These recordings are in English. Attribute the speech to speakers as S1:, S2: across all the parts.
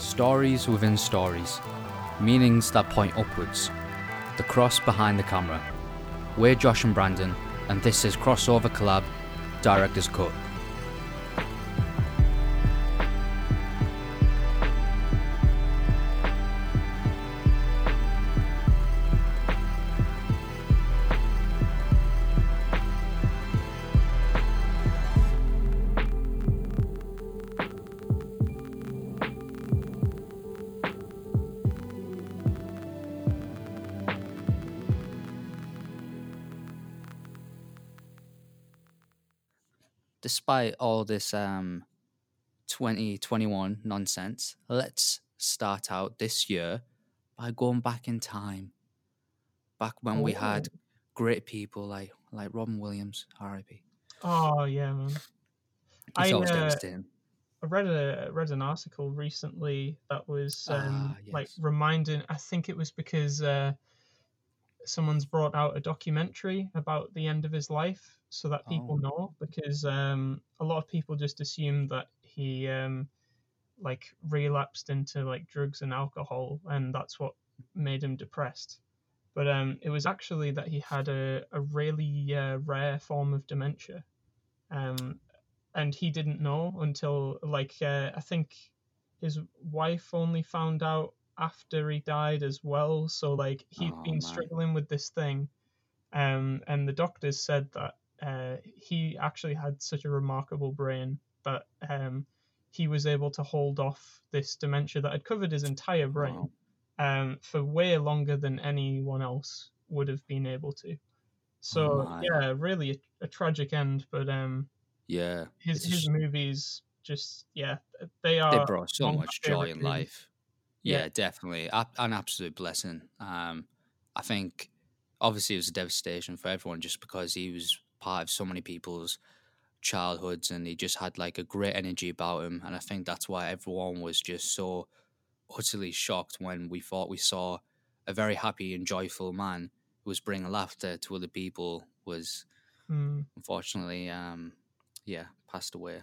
S1: Stories within stories, meanings that point upwards. The cross behind the camera. We're Josh and Brandon, and this is Crossover Collab Director's Cut. Despite all this um 2021 nonsense, let's start out this year by going back in time. Back when we had
S2: Oh.
S1: great people like like Robin Williams, R.I.P.
S2: Oh yeah, man.
S1: It's
S2: I,
S1: always
S2: uh,
S1: devastating.
S2: I read a read an article recently that was um,
S1: Ah,
S2: like reminding. I think it was because uh, someone's brought out a documentary about the end of his life, so that people
S1: Oh.
S2: know. Because um, a lot of people just assume that he um, like relapsed into like drugs and alcohol, and that's what made him depressed. But um, it was actually that he had a a really uh, rare form of dementia. Um, and he didn't know until like uh, I think his wife only found out after he died as well. So like he'd
S1: Oh,
S2: been
S1: man.
S2: struggling with this thing, um, and the doctors said that uh, he actually had such a remarkable brain that um, he was able to hold off this dementia that had covered his entire brain
S1: Wow.
S2: um, for way longer than anyone else would have been able to. So
S1: Oh
S2: yeah, really a, a tragic end, but um,
S1: Yeah.
S2: his his movies just yeah they are they
S1: brought so much joy in life.
S2: Yeah.
S1: Yeah, definitely. An absolute blessing. Um, I think obviously it was a devastation for everyone just because he was part of so many people's childhoods and he just had like a great energy about him. And I think that's why everyone was just so utterly shocked when we thought we saw a very happy and joyful man who was bringing laughter to other people was
S2: Mm,
S1: unfortunately, um, yeah, passed away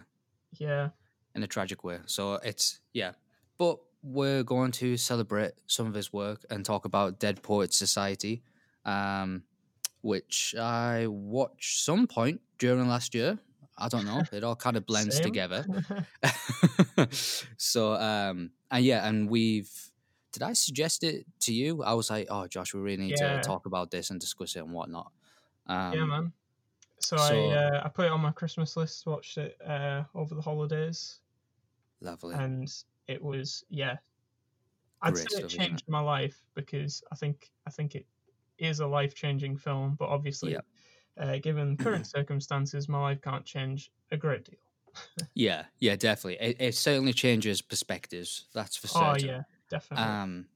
S2: yeah,
S1: in a tragic way. So it's yeah, but we're going to celebrate some of his work and talk about Dead Poets Society, um, which I watched some point during last year. I don't know. It all kind of blends
S2: Same.
S1: together. so um, and yeah, and we've. Did I suggest it to you? I was like, "Oh, Josh, we really need
S2: Yeah.
S1: to talk about this and discuss it and whatnot." Um,
S2: yeah, man. So,
S1: so-
S2: I uh, I put it on my Christmas list, watched it uh, over the holidays,
S1: Lovely.
S2: and it was yeah. I'd
S1: Great
S2: say it changed my life because I think I think it is a life changing film, but obviously, uh, given current circumstances, my life can't change a great deal.
S1: Yeah, yeah, definitely. It, it certainly changes perspectives. That's for
S2: sure.
S1: Oh
S2: yeah, definitely.
S1: Um,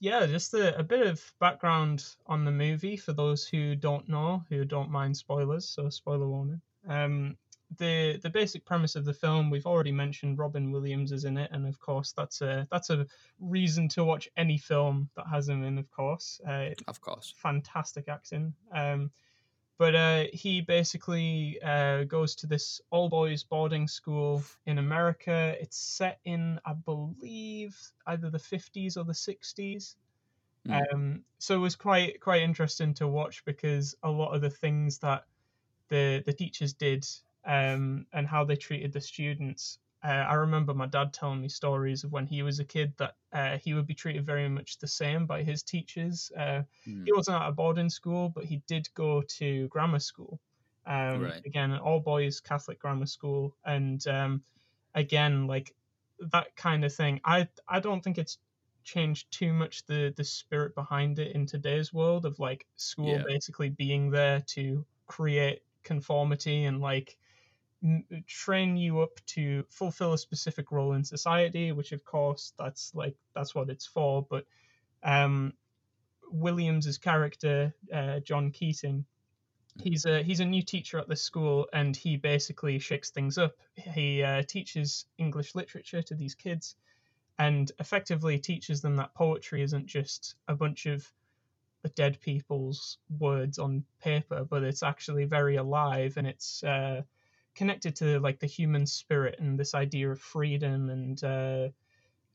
S2: Yeah, just a, a bit of background on the movie for those who don't know, who don't mind spoilers, so spoiler warning. Um, the the basic premise of the film we've already mentioned. Robin Williams is in it, and of course that's a that's a reason to watch any film that has him in. Of course, uh,
S1: of course.
S2: fantastic acting. Um, but uh, he basically uh, goes to this all boys boarding school in America. It's set in, I believe, either the 50s or the 60s.
S1: Mm.
S2: Um, so it was quite quite interesting to watch because a lot of the things that the the teachers did um, and how they treated the students. Uh, I remember my dad telling me stories of when he was a kid that uh, he would be treated very much the same by his teachers. Uh,
S1: Mm.
S2: he wasn't at a boarding school, but he did go to grammar school. Um,
S1: Right.
S2: Again, an all boys Catholic grammar school, and um, again, like that kind of thing. I I don't think it's changed too much the the spirit behind it in today's world of like school
S1: Yeah.
S2: basically being there to create conformity and like train you up to fulfill a specific role in society which of course that's like that's what it's for but um williams's character uh, john keating he's a he's a new teacher at this school and he basically shakes things up. He uh, teaches english literature to these kids and effectively teaches them that poetry isn't just a bunch of dead people's words on paper but it's actually very alive and it's uh, connected to like the human spirit and this idea of freedom and uh,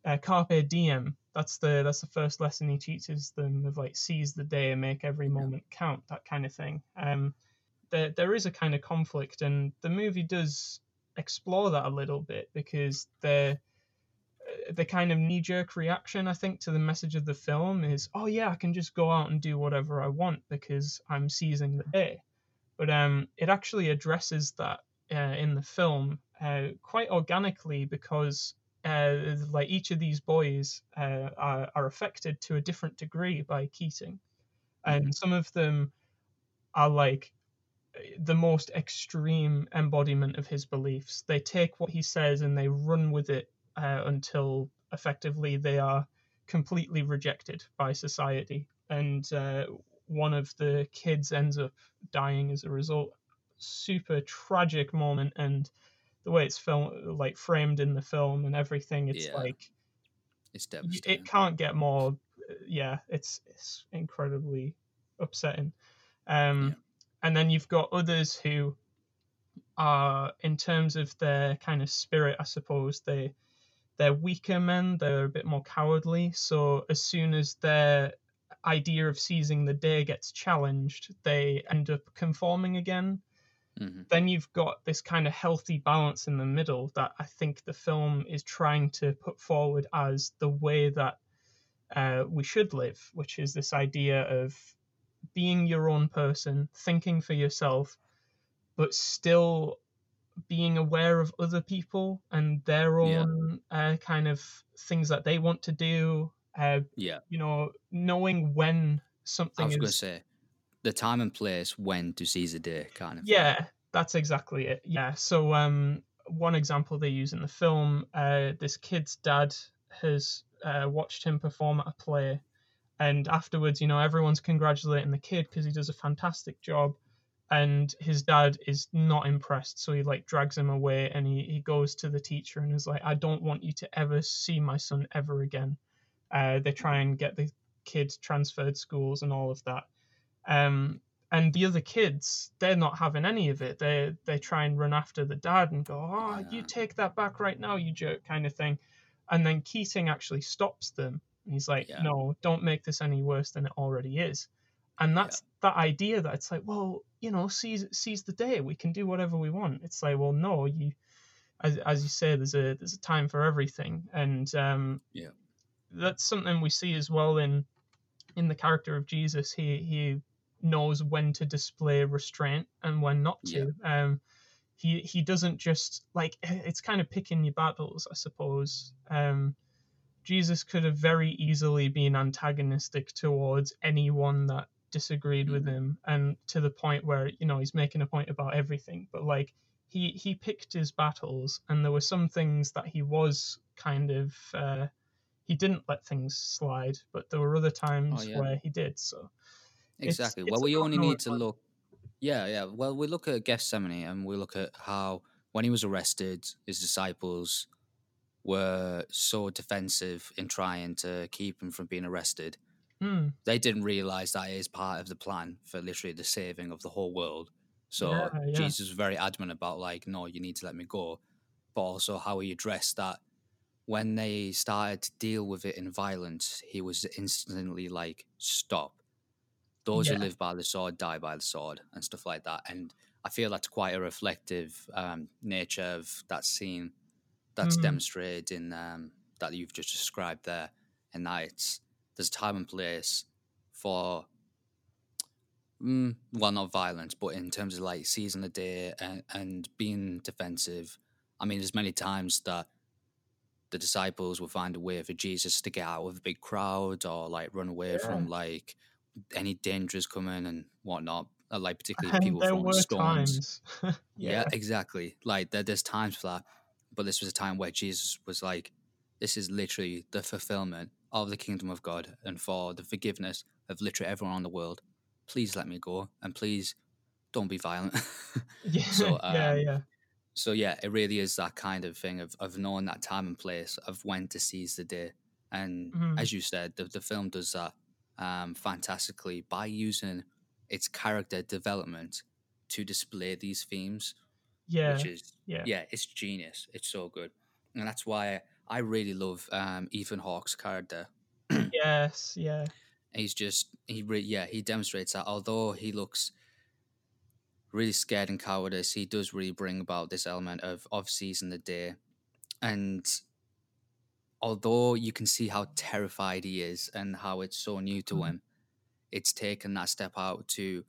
S2: uh, carpe diem. That's the that's the first lesson he teaches them of like seize the day and make every moment count. That kind of thing. Um, there there is a kind of conflict, and the movie does explore that a little bit because the the kind of knee jerk reaction I think to the message of the film is, oh yeah, I can just go out and do whatever I want because I'm seizing the day. But um, it actually addresses that uh, in the film uh, quite organically because uh, like each of these boys uh, are, are affected to a different degree by Keating, and some of them are like the most extreme embodiment of his beliefs. They take what he says and they run with it uh, until effectively they are completely rejected by society. And uh, one of the kids ends up dying as a result. Super tragic moment, and the way it's film like framed in the film and everything, it's
S1: Yeah.
S2: like
S1: It's devastating.
S2: it can't get more. Yeah, it's it's incredibly upsetting. Um,
S1: Yeah.
S2: and then you've got others who are, in terms of their kind of spirit, I suppose they they're weaker men. They're a bit more cowardly. So as soon as their idea of seizing the day gets challenged, they end up conforming again
S1: hmm
S2: then you've got this kind of healthy balance in the middle that I think the film is trying to put forward as the way that uh, we should live, which is this idea of being your own person, thinking for yourself, but still being aware of other people and their
S1: Yeah.
S2: own uh, kind of things that they want to do. Uh,
S1: Yeah.
S2: you know, knowing when
S1: I
S2: something
S1: was going to say the time and place when to seize a day, kind of. thing.
S2: Yeah, that's exactly it. Yeah. So um, one example they use in the film, uh, this kid's dad has uh, watched him perform at a play, and afterwards, you know, everyone's congratulating the kid because he does a fantastic job, and his dad is not impressed, so he like drags him away, and he he goes to the teacher and is like, I don't want you to ever see my son ever again. Uh, they try and get the kid transferred schools and all of that. Um, and the other kids, they're not having any of it. They they try and run after the dad and go, "Oh, you take that back right now, you jerk," kind of thing. And then Keating actually stops them. And he's like,
S1: Yeah.
S2: "No, don't make this any worse than it already is." And that's that idea that it's like, well, you know, seize seize the day. We can do whatever we want. It's like, well, no, you, as as you say, there's a there's a time for everything, and um,
S1: Yeah.
S2: that's something we see as well in in the character of Jesus. He he knows when to display restraint and when not to. Um, he he doesn't just like it's kind of picking your battles, I suppose. Um, Jesus could have very easily been antagonistic towards anyone that disagreed with
S1: Mhm.
S2: him, and to the point where you know he's making a point about everything. But like he he picked his battles, and there were some things that he was kind of uh, he didn't let things slide, but there were other times
S1: yeah.
S2: where he did. So
S1: Exactly.
S2: it's
S1: well, we only need to look. Yeah, yeah. Well, we look at Gethsemane and we look at how when he was arrested, his disciples were so defensive in trying to keep him from being arrested.
S2: hmm,
S1: They didn't realize that it is part of the plan for literally the saving of the whole world. So
S2: Yeah, yeah.
S1: Jesus was very adamant about like, no, you need to let me go. But also how he addressed that when they started to deal with it in violence, he was instantly like, stop. Those
S2: Yeah.
S1: who live by the sword die by the sword and stuff like that. And I feel that's quite a reflective um, nature of that scene that's
S2: Mhm.
S1: demonstrated in um, that you've just described there. And that it's there's a time and place for mm, well, not violence, but in terms of like seizing the day and, and being defensive. I mean, there's many times that the disciples will find a way for Jesus to get out of a big crowd or like run away from like any dangers coming and whatnot. Uh, Like particularly
S2: and
S1: people
S2: from
S1: storms.
S2: were
S1: stones.
S2: times.
S1: Yeah, exactly. Like there, there's times for that, but this was a time where Jesus was like, "This is literally the fulfillment of the kingdom of God, and for the forgiveness of literally everyone on the world. Please let me go, and please don't be violent."
S2: yeah,
S1: So,
S2: yeah,
S1: um,
S2: yeah.
S1: so yeah, it really is that kind of thing of of knowing that time and place of when to seize the day, and
S2: Mhm.
S1: as you said, the the film does that um, fantastically by using its character development to display these themes
S2: Yeah,
S1: which is
S2: yeah.
S1: yeah. it's genius. It's so good, and that's why I really love um, Ethan Hawke's character.
S2: yes, yeah.
S1: He's just he re- yeah he demonstrates that although he looks really scared and cowardice, he does really bring about this element of of seizing the day, and although you can see how terrified he is and how it's so new to
S2: Mhm.
S1: him, it's taken that step out to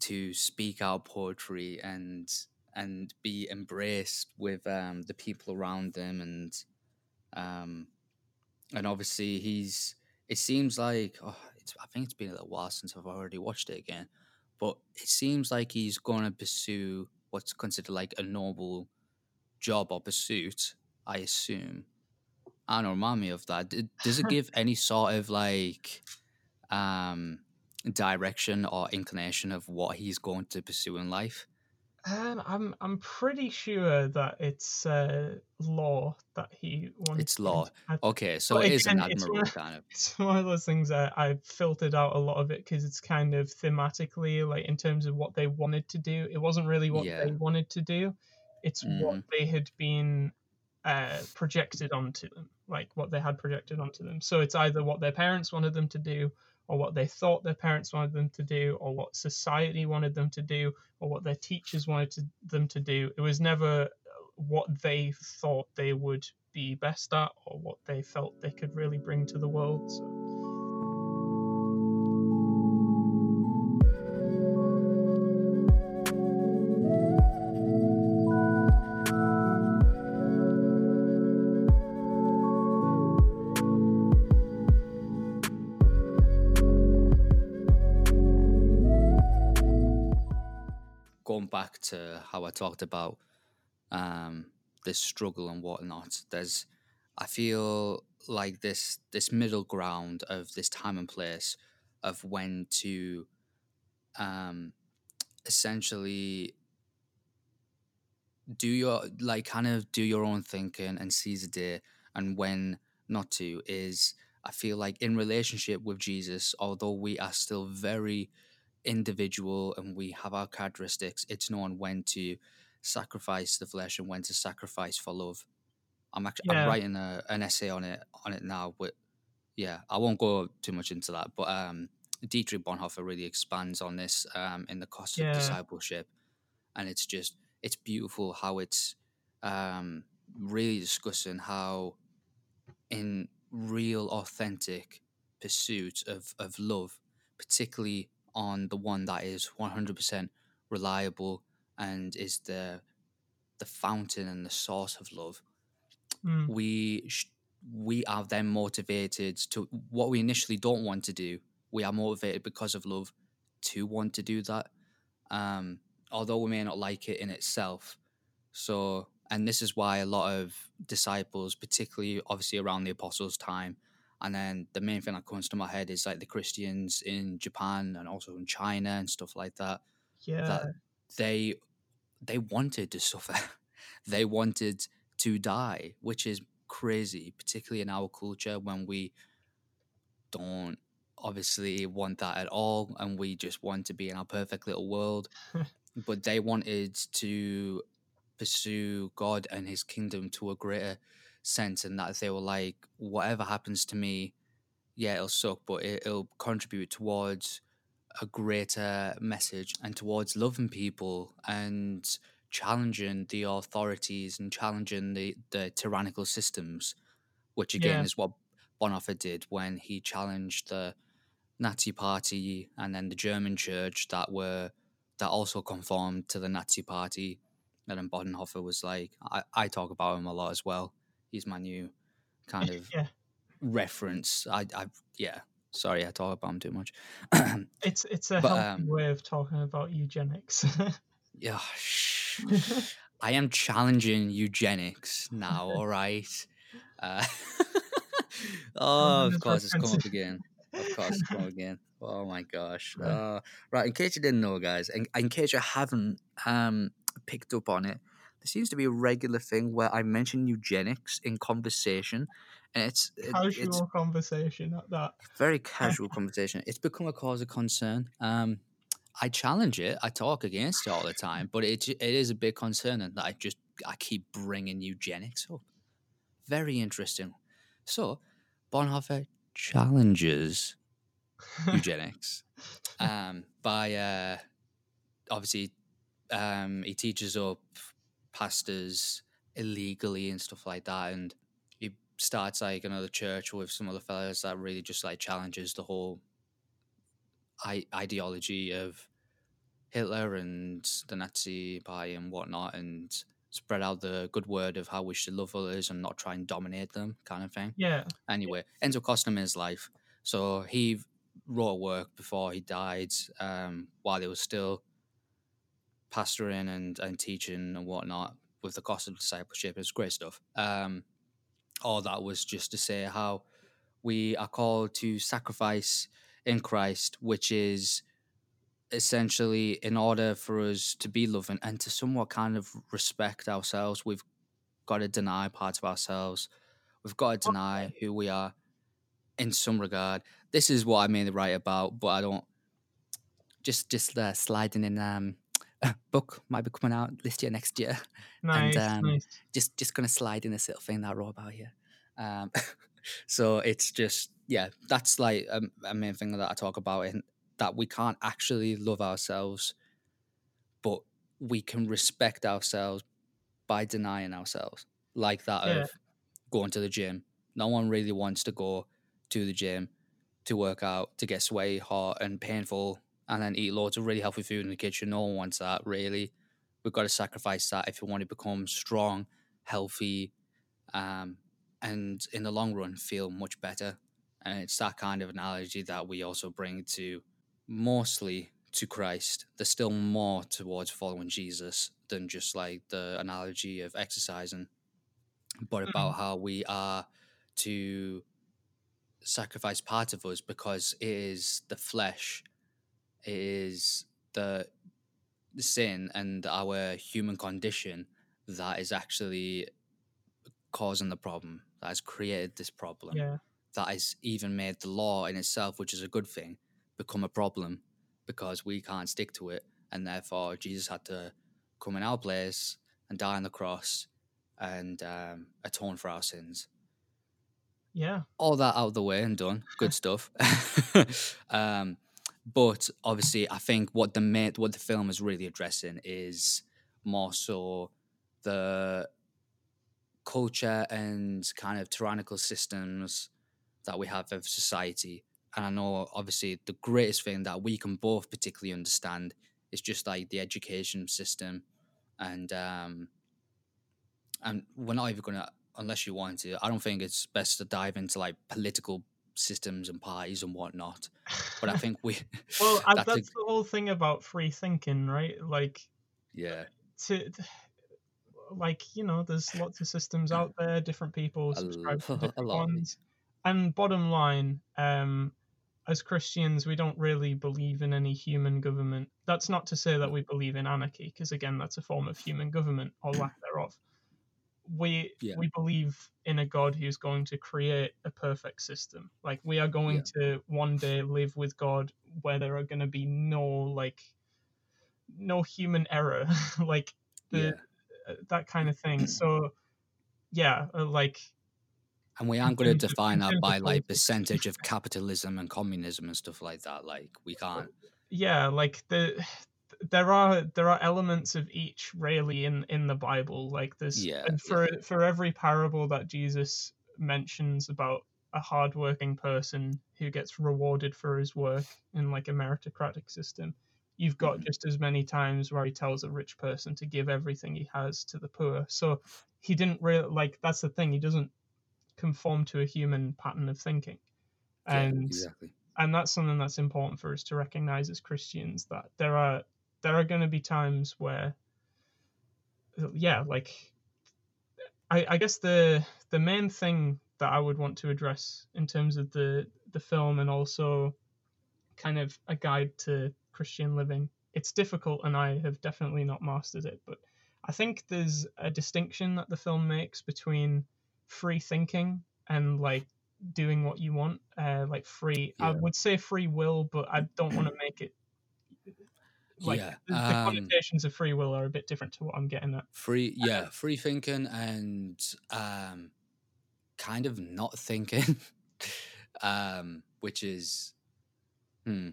S1: to speak out poetry and and be embraced with um, the people around him and um, and obviously he's it seems like oh, it's, I think it's been a little while since I've already watched it again, but it seems like he's going to pursue what's considered like a noble job or pursuit. I assume. Don't remind me of that. Does it give any sort of like um direction or inclination of what he's going to pursue in life?
S2: Um, I'm I'm pretty sure that it's uh, law that he wanted.
S1: It's law. Okay, so
S2: But
S1: it is an
S2: again, it's
S1: kind of.
S2: It's one of those things that I've filtered out a lot of it because it's kind of thematically, like in terms of what they wanted to do. It wasn't really what
S1: Yeah.
S2: they wanted to do. It's what
S1: Mhm.
S2: they had been uh, projected onto them, like what they had projected onto them. So it's either what their parents wanted them to do, or what they thought their parents wanted them to do, or what society wanted them to do, or what their teachers wanted to, them to do. It was never what they thought they would be best at, or what they felt they could really bring to the world. So.
S1: To how I talked about um, this struggle and whatnot, there's I feel like this this middle ground of this time and place of when to um, essentially do your like kind of do your own thinking and seize the day and when not to is I feel like in relationship with Jesus, although we are still very individual and we have our characteristics, it's knowing when to sacrifice the flesh and when to sacrifice for love. I'm actually
S2: Yeah.
S1: I'm writing a, an essay on it on it now, but yeah, I won't go too much into that. But um, Dietrich Bonhoeffer really expands on this um, in the cost
S2: Yeah.
S1: of discipleship, and it's just it's beautiful how it's um, really discussing how in real authentic pursuit of, of love, particularly on the one that is 100% reliable and is the the fountain and the source of love,
S2: Mm.
S1: we sh- we are then motivated to what we initially don't want to do. We are motivated because of love to want to do that, um, although we may not like it in itself. So, and this is why a lot of disciples, particularly obviously around the apostles' time, and then the main thing that comes to my head is like the Christians in Japan and also in China and stuff like that.
S2: Yeah.
S1: That they they wanted to suffer. they wanted to die, which is crazy, particularly in our culture when we don't obviously want that at all and we just want to be in our perfect little world. but they wanted to pursue God and his kingdom to a greater sense and that they were like, whatever happens to me, yeah, it'll suck, but it, it'll contribute towards a greater message and towards loving people and challenging the authorities and challenging the, the tyrannical systems, which again
S2: Yeah.
S1: is what Bonhoeffer did when he challenged the Nazi party and then the German church that were that also conformed to the Nazi party. And then Bonhoeffer was like, I, I talk about him a lot as well. He's my new kind of
S2: yeah.
S1: reference. I, I yeah. Sorry, I talk about him too much.
S2: It's it's a
S1: But,
S2: healthy
S1: um,
S2: way of talking about eugenics.
S1: yeah, shh. I am challenging eugenics now. All right. Uh, oh, of course, it's come up again. Of course, it's come up again. Oh my gosh. Uh, right. In case you didn't know, guys, in, in case you haven't um, picked up on it, there seems to be a regular thing where I mention eugenics in conversation, and it's it-
S2: Casual
S1: it's
S2: conversation at that.
S1: very casual conversation. It's become a cause of concern. Um, I challenge it. I talk against it all the time, but it it is a big concern, and that I just I keep bringing eugenics up. very interesting. So, Bonhoeffer challenges eugenics um, by uh, obviously um, he teaches up pastors illegally and stuff like that, and he starts like another church with some other fellas that really just like challenges the whole I- ideology of Hitler and the Nazi party and whatnot, and spread out the good word of how we should love others and not try and dominate them, kind of thing.
S2: Yeah.
S1: Anyway, ends up costing him his life. So he wrote a work before he died, um, while he was still pastoring and, and teaching and whatnot with the cost of discipleship. It's great stuff. Um, all that was just to say how we are called to sacrifice in Christ, which is essentially in order for us to be loving and to somewhat kind of respect ourselves, we've got to deny parts of ourselves. We've got to deny who we are in some regard. This is what I mainly write about, but I don't just just uh, sliding in um book might be coming out this year next year
S2: Nice.
S1: and um
S2: nice.
S1: just just gonna slide in this little thing that I wrote about here um so it's just yeah that's like a, a main thing that I talk about in that we can't actually love ourselves but we can respect ourselves by denying ourselves like that
S2: Yeah.
S1: of going to the gym no one really wants to go to the gym to work out to get sweaty hot and painful and then eat loads of really healthy food in the kitchen. No one wants that really. We've got to sacrifice that if we want to become strong healthy um, and in the long run feel much better. And it's that kind of analogy that we also bring to mostly to christ. There's still more towards following jesus than just like the analogy of exercising but about how we are to sacrifice part of us because it is the flesh is the sin and our human condition that is actually causing the problem that has created this problem
S2: Yeah.
S1: that has even made the law in itself which is a good thing become a problem because we can't stick to it and therefore jesus had to come in our place and die on the cross and um, atone for our sins
S2: Yeah.
S1: all that out of the way and done. Good stuff. um, but obviously, I think what the what the film is really addressing is more so the culture and kind of tyrannical systems that we have of society. And I know, obviously, the greatest thing that we can both particularly understand is just like the education system, and um, and we're not even gonna unless you want to. I don't think it's best to dive into like political systems and parties and whatnot. But I think we
S2: Well,
S1: that's
S2: that's,
S1: a-
S2: the whole thing about free thinking, right? Like
S1: yeah,
S2: to like you know there's lots of systems out there different people subscribe to different
S1: lot.
S2: ones and bottom line um as christians we don't really believe in any human government that's not to say that we believe in anarchy because again that's a form of human government or lack thereof we
S1: Yeah.
S2: we believe in a god who's going to create a perfect system like we are going to one day live with god where there are going to be no like no human error like the
S1: yeah.
S2: uh, that kind of thing. So, yeah, uh, like
S1: And we aren't going to define that by like percentage of capitalism and communism and stuff like that. Like we can't.
S2: yeah, like the there are there are elements of each really in in the Bible. Like there's
S1: Yeah,
S2: and for for every parable that Jesus mentions about a hardworking person who gets rewarded for his work in like a meritocratic system. You've got
S1: Mhm.
S2: just as many times where he tells a rich person to give everything he has to the poor. So he didn't really like that's the thing. He doesn't conform to a human pattern of thinking,
S1: Yeah, exactly.
S2: and that's something that's important for us to recognize as Christians that there are there are going to be times where yeah like I, I guess the the main thing that I would want to address in terms of the the film and also kind of a guide to Christian living it's difficult and I have definitely not mastered it but I think there's a distinction that the film makes between free thinking and like doing what you want uh like free i would say free will but i don't want to make it like
S1: Yeah,
S2: the, the
S1: um,
S2: connotations of free will are a bit different to what i'm getting at
S1: Free, yeah, free thinking and um, kind of not thinking, um, which is, hmm.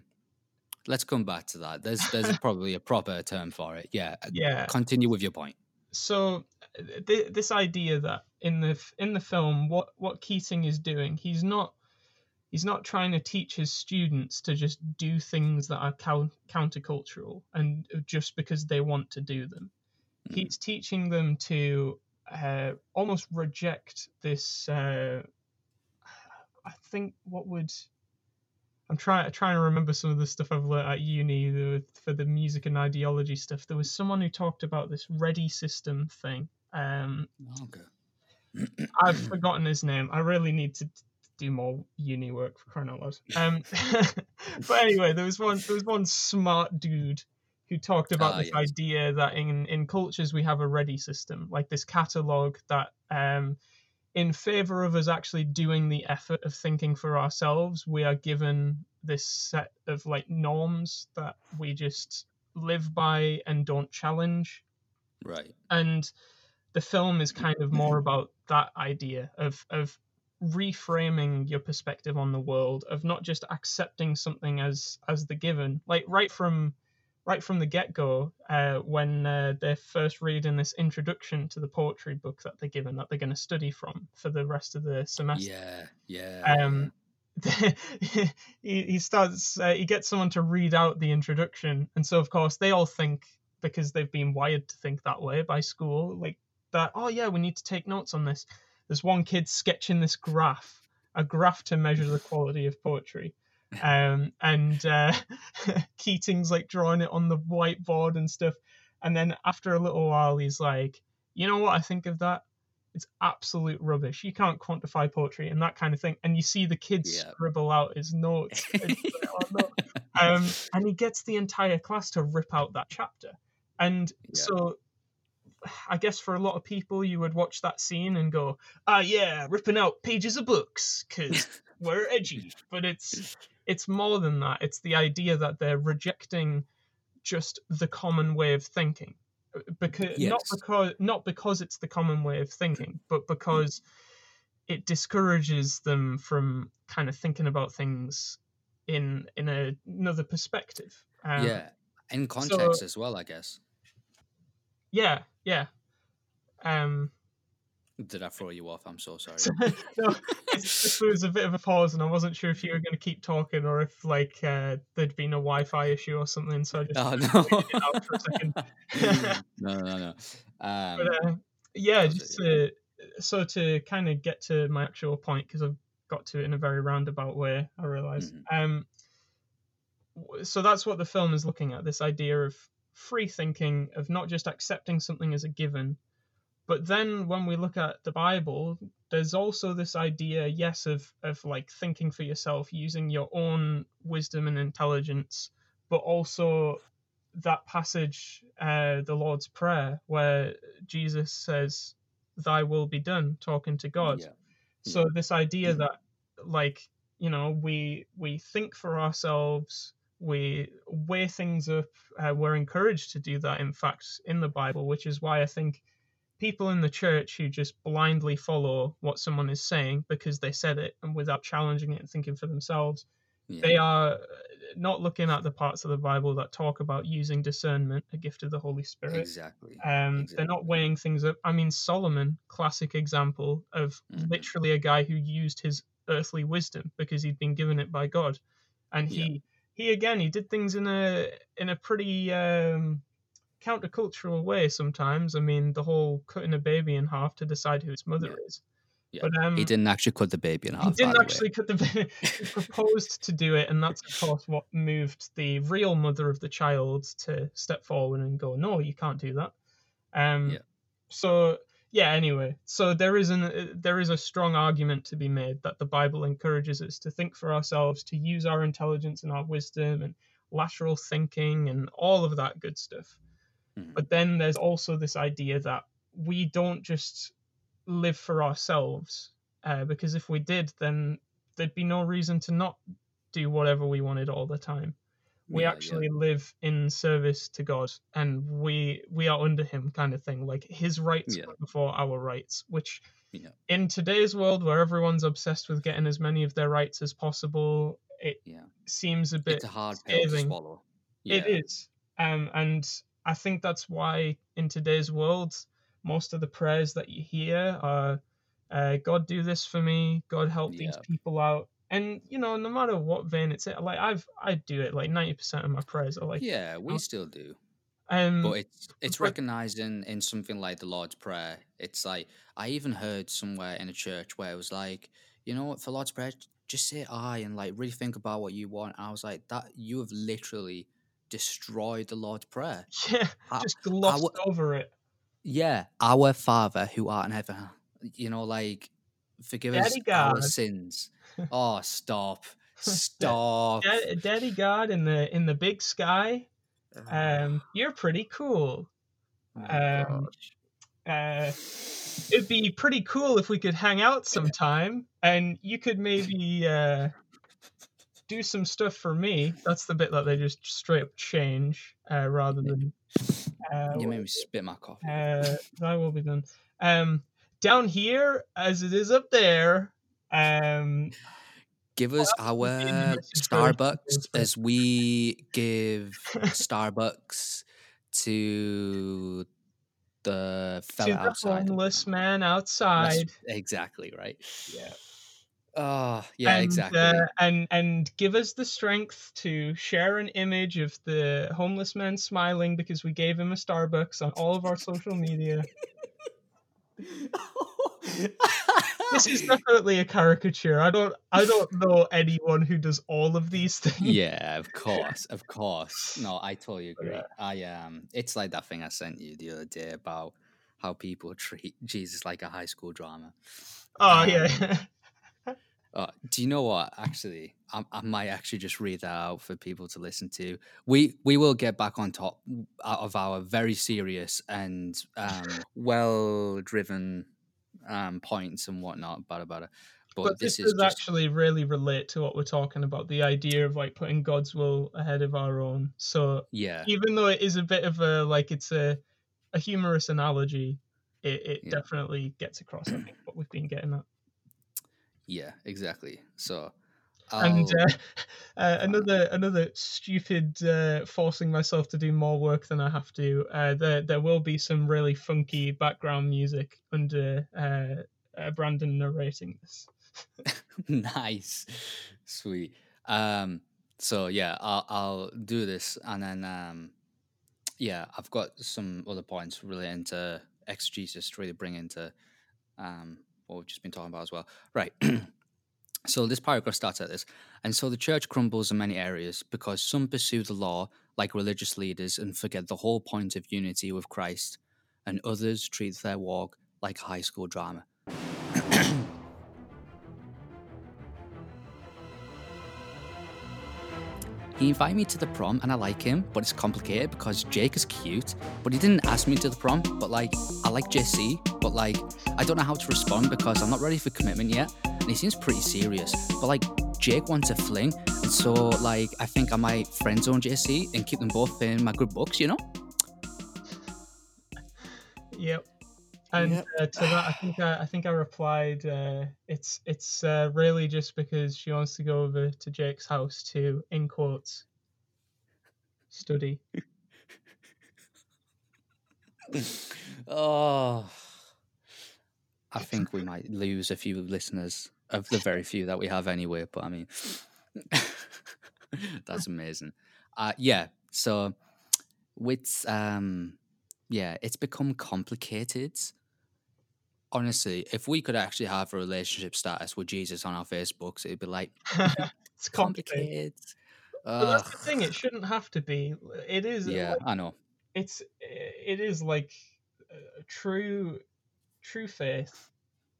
S1: Let's come back to that. There's there's probably a proper term for it. Yeah. uh,
S2: Yeah.
S1: Continue with your point.
S2: so uh, th- this idea that in the f- in the film what what Keating is doing he's not he's not trying to teach his students to just do things that are coun- countercultural and just because they want to do them
S1: Mm.
S2: he's teaching them to uh, almost reject this uh, I think what would I'm trying trying to remember some of the stuff I've learned at uni the, for the music and ideology stuff. There was someone who talked about this ready system thing. Um,
S1: Okay.
S2: I've forgotten his name. I really need to do more uni work for crying out loud. Um, but anyway, there was one there was one smart dude who talked about
S1: Ah,
S2: this
S1: yes.
S2: idea that in in cultures we have a ready system, like this catalog that um, in favor of us actually doing the effort of thinking for ourselves, we are given this set of like norms that we just live by and don't challenge
S1: Right.
S2: and the film is kind of more about that idea of of reframing your perspective on the world of not just accepting something as as the given like right from right from the get-go uh, when uh, they're first reading this introduction to the poetry book that they're given that they're going to study from for the rest of the semester
S1: Yeah. Yeah.
S2: um he, he starts uh, he gets someone to read out the introduction and so of course they all think because they've been wired to think that way by school like that oh yeah we need to take notes on this there's one kid sketching this graph a graph to measure the quality of poetry um and uh keating's like drawing it on the whiteboard and stuff and then after a little while he's like you know what i think of that it's absolute rubbish. You can't quantify poetry and that kind of thing. And you see the kids
S1: Yeah.
S2: scribble out his notes. and put it on note. um, and he gets the entire class to rip out that chapter. And
S1: Yeah.
S2: so I guess for a lot of people, you would watch that scene and go, ah, yeah, ripping out pages of books because we're edgy. But it's it's more than that. It's the idea that they're rejecting just the common way of thinking because not because not because it's the common way of thinking, but because it discourages them from kind of thinking about things in in a, another perspective. Um,
S1: yeah. In context as well, I guess.
S2: yeah, yeah. Um,
S1: Did I throw you off? I'm so sorry.
S2: no, just, there was a bit of a pause, and I wasn't sure if you were going to keep talking or if like uh, there'd been a Wi-Fi issue or something. So I just
S1: Oh no.
S2: it out for a second.
S1: no, no, no. Um,
S2: but uh, yeah, just
S1: it,
S2: to so to kind of get to my actual point because I've got to it in a very roundabout way. I realize.
S1: Mhm.
S2: Um, so that's what the film is looking at: this idea of free thinking, of not just accepting something as a given, but then when we look at the Bible, there's also this idea, yes, of of like thinking for yourself, using your own wisdom and intelligence, but also that passage, uh, the Lord's Prayer, where Jesus says, "Thy will be done," talking to God.
S1: yeah.
S2: So this idea
S1: Mhm.
S2: that, like, you know, we we think for ourselves, we weigh things up. Uh, we're encouraged to do that, in fact, in the Bible, which is why I think people in the church who just blindly follow what someone is saying because they said it and without challenging it and thinking for themselves
S1: yeah.
S2: they are uh, not looking at the parts of the Bible that talk about using discernment, a gift of the Holy Spirit.
S1: Exactly.
S2: Um, They're not weighing things up. I mean, Solomon, classic example of
S1: Mhm.
S2: literally a guy who used his earthly wisdom because he'd been given it by God, and he
S1: Yeah.
S2: He again he did things in a in a pretty um, countercultural way sometimes. I mean, the whole cutting a baby in half to decide who its mother is.
S1: Yeah.
S2: But um,
S1: he didn't actually cut the baby in half.
S2: he didn't
S1: the way.
S2: actually cut the baby. he proposed to do it, and that's of course what moved the real mother of the child to step forward and go, "No, you can't do that." Um,
S1: Yeah.
S2: So yeah. Anyway, so there is an uh, there is a strong argument to be made that the Bible encourages us to think for ourselves, to use our intelligence and our wisdom and lateral thinking and all of that good stuff.
S1: Mhm.
S2: But then there's also this idea that we don't just live for ourselves, uh, because if we did, then there'd be no reason to not do whatever we wanted all the time. We
S1: Yeah, yeah.
S2: actually live in service to God and we we are under him kind of thing like his rights
S1: Yeah.
S2: before our rights which
S1: Yeah.
S2: in today's world where everyone's obsessed with getting as many of their rights as possible it
S1: Yeah.
S2: seems a bit
S1: It's a hard pill to swallow.
S2: it
S1: Yeah.
S2: is um and i think that's why in today's world most of the prayers that you hear are uh, god do this for me god help these people out and you know no matter what vein it's in like i've i do it like 90% of my prayers are like
S1: yeah, we
S2: um,
S1: still do.
S2: um
S1: But it's it's
S2: but-
S1: recognizing in something like the Lord's Prayer. It's like I even heard somewhere in a church where it was like, you know what, for Lord's Prayer, just say I and like really think about what you want. And I was like, that you have literally destroyed the Lord's Prayer.
S2: yeah
S1: I-
S2: just glossed
S1: w-
S2: over it
S1: Yeah, our Father who art in heaven, you know, like forgive us our sins. Oh, stop, stop.
S2: Da- daddy god in the in the big sky um you're pretty cool
S1: Oh
S2: um, uh, it'd be pretty cool if we could hang out sometime and you could maybe uh, do some stuff for me. That's the bit that they just straight up change uh, rather than. Uh,
S1: you made me spit my coffee.
S2: uh, that will be done. Um, down here, as it is up there, um,
S1: Give us our
S2: in the message for the
S1: Starbucks as we give Starbucks to the
S2: to the
S1: outside.
S2: homeless man
S1: That's
S2: outside.
S1: exactly right.
S2: Yeah.
S1: Oh, yeah,
S2: and,
S1: exactly.
S2: uh, and and give us the strength to share an image of the homeless man smiling because we gave him a Starbucks on all of our social media. This is definitely a caricature. I don't I don't know anyone who does all of these things.
S1: yeah, of course, of course. No, I totally agree.
S2: Yeah.
S1: I um, it's like that thing I sent you the other day about how people treat Jesus like a high school drama.
S2: Oh
S1: Um,
S2: yeah.
S1: Uh, do you know what? Actually, I, I might actually just read that out for people to listen to. We we will get back on top out of our very serious and um, well driven um, points and whatnot about it. But,
S2: but
S1: this,
S2: this,
S1: is
S2: does
S1: just
S2: actually really relate to what we're talking about the idea of like putting god's will ahead of our own so
S1: yeah,
S2: even though it is a bit of a like it's a a humorous analogy it, it
S1: Yeah.
S2: definitely gets across i think what we've been getting at
S1: yeah, exactly. So,
S2: and uh, uh, another another stupid uh, forcing myself to do more work than I have to. Uh, there there will be some really funky background music under uh, uh, Brandon narrating this.
S1: nice, sweet. Um, so yeah, I'll I'll do this, and then um, yeah, I've got some other points relating to exegesis to really bring into um what we've just been talking about as well. Right. so this paragraph starts at this, and so the church crumbles in many areas because some pursue the law like religious leaders and forget the whole point of unity with Christ, and others treat their walk like high school drama. He invited me to the prom and I like him, but it's complicated because Jake is cute, but he didn't ask me to the prom. But like, I like JC, but like, I don't know how to respond because I'm not ready for commitment yet. And he seems pretty serious, but like, Jake wants a fling, and so like, I think I might friend zone JC and keep them both in my good books, you know?
S2: Yep. And
S1: Yep.
S2: uh, to that, I think I, I think I replied, uh, it's it's uh, really just because she wants to go over to Jake's house to, in quotes, study.
S1: Oh, I think we might lose a few listeners of the very few that we have anyway. But I mean, that's amazing. Uh, yeah. So with um, yeah, it's become complicated. Honestly, if we could actually have a relationship status with Jesus on our Facebooks, it'd be like
S2: it's complicated.
S1: complicated.
S2: But that's the thing; it shouldn't have to be. It is.
S1: yeah,
S2: like,
S1: I know.
S2: it's it is like uh, true true faith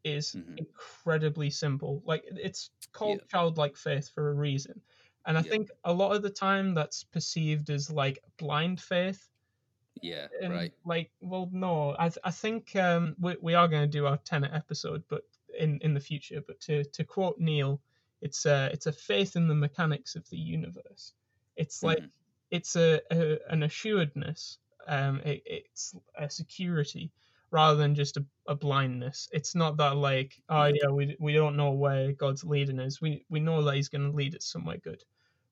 S2: is
S1: Mhm.
S2: incredibly simple like it's called
S1: Yeah.
S2: childlike faith for a reason and i
S1: Yeah.
S2: think a lot of the time that's perceived as like blind faith
S1: Yeah,
S2: and
S1: right.
S2: like well no i, th- I think um we, we are going to do our tenet episode but in in the future but to to quote neil it's a it's a faith in the mechanics of the universe It's like
S1: Mhm.
S2: it's a, a an assuredness. Um, it, it's a security rather than just a, a blindness. It's not that like, oh yeah, we we don't know where God's leading us. We we know that He's going to lead us somewhere good,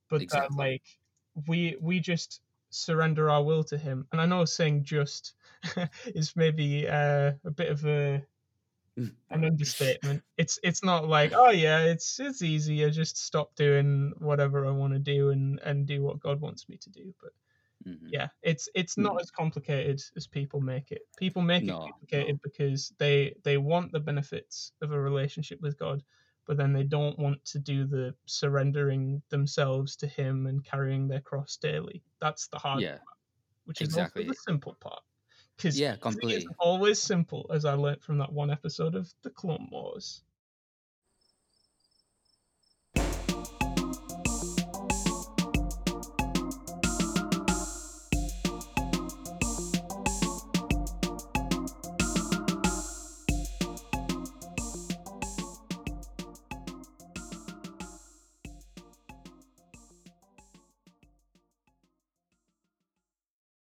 S2: but that like we we just surrender our will to Him. And I know saying just is maybe uh, a bit of a an understatement. It's it's not like oh yeah, it's it's easy. I just stop doing whatever I want to do and and do what God wants me to do. But
S1: Mhm.
S2: yeah, it's it's not
S1: Mm.
S2: as complicated as people make it. People make
S1: No,
S2: it
S1: no.
S2: complicated because they they want the benefits of a relationship with God, but then they don't want to do the surrendering themselves to Him and carrying their cross daily. That's the hard
S1: Yeah.
S2: part, which
S1: exactly.
S2: is also the simple part. Because
S1: Yeah, completely.
S2: always simple, as I learned from that one episode of the Clone Wars.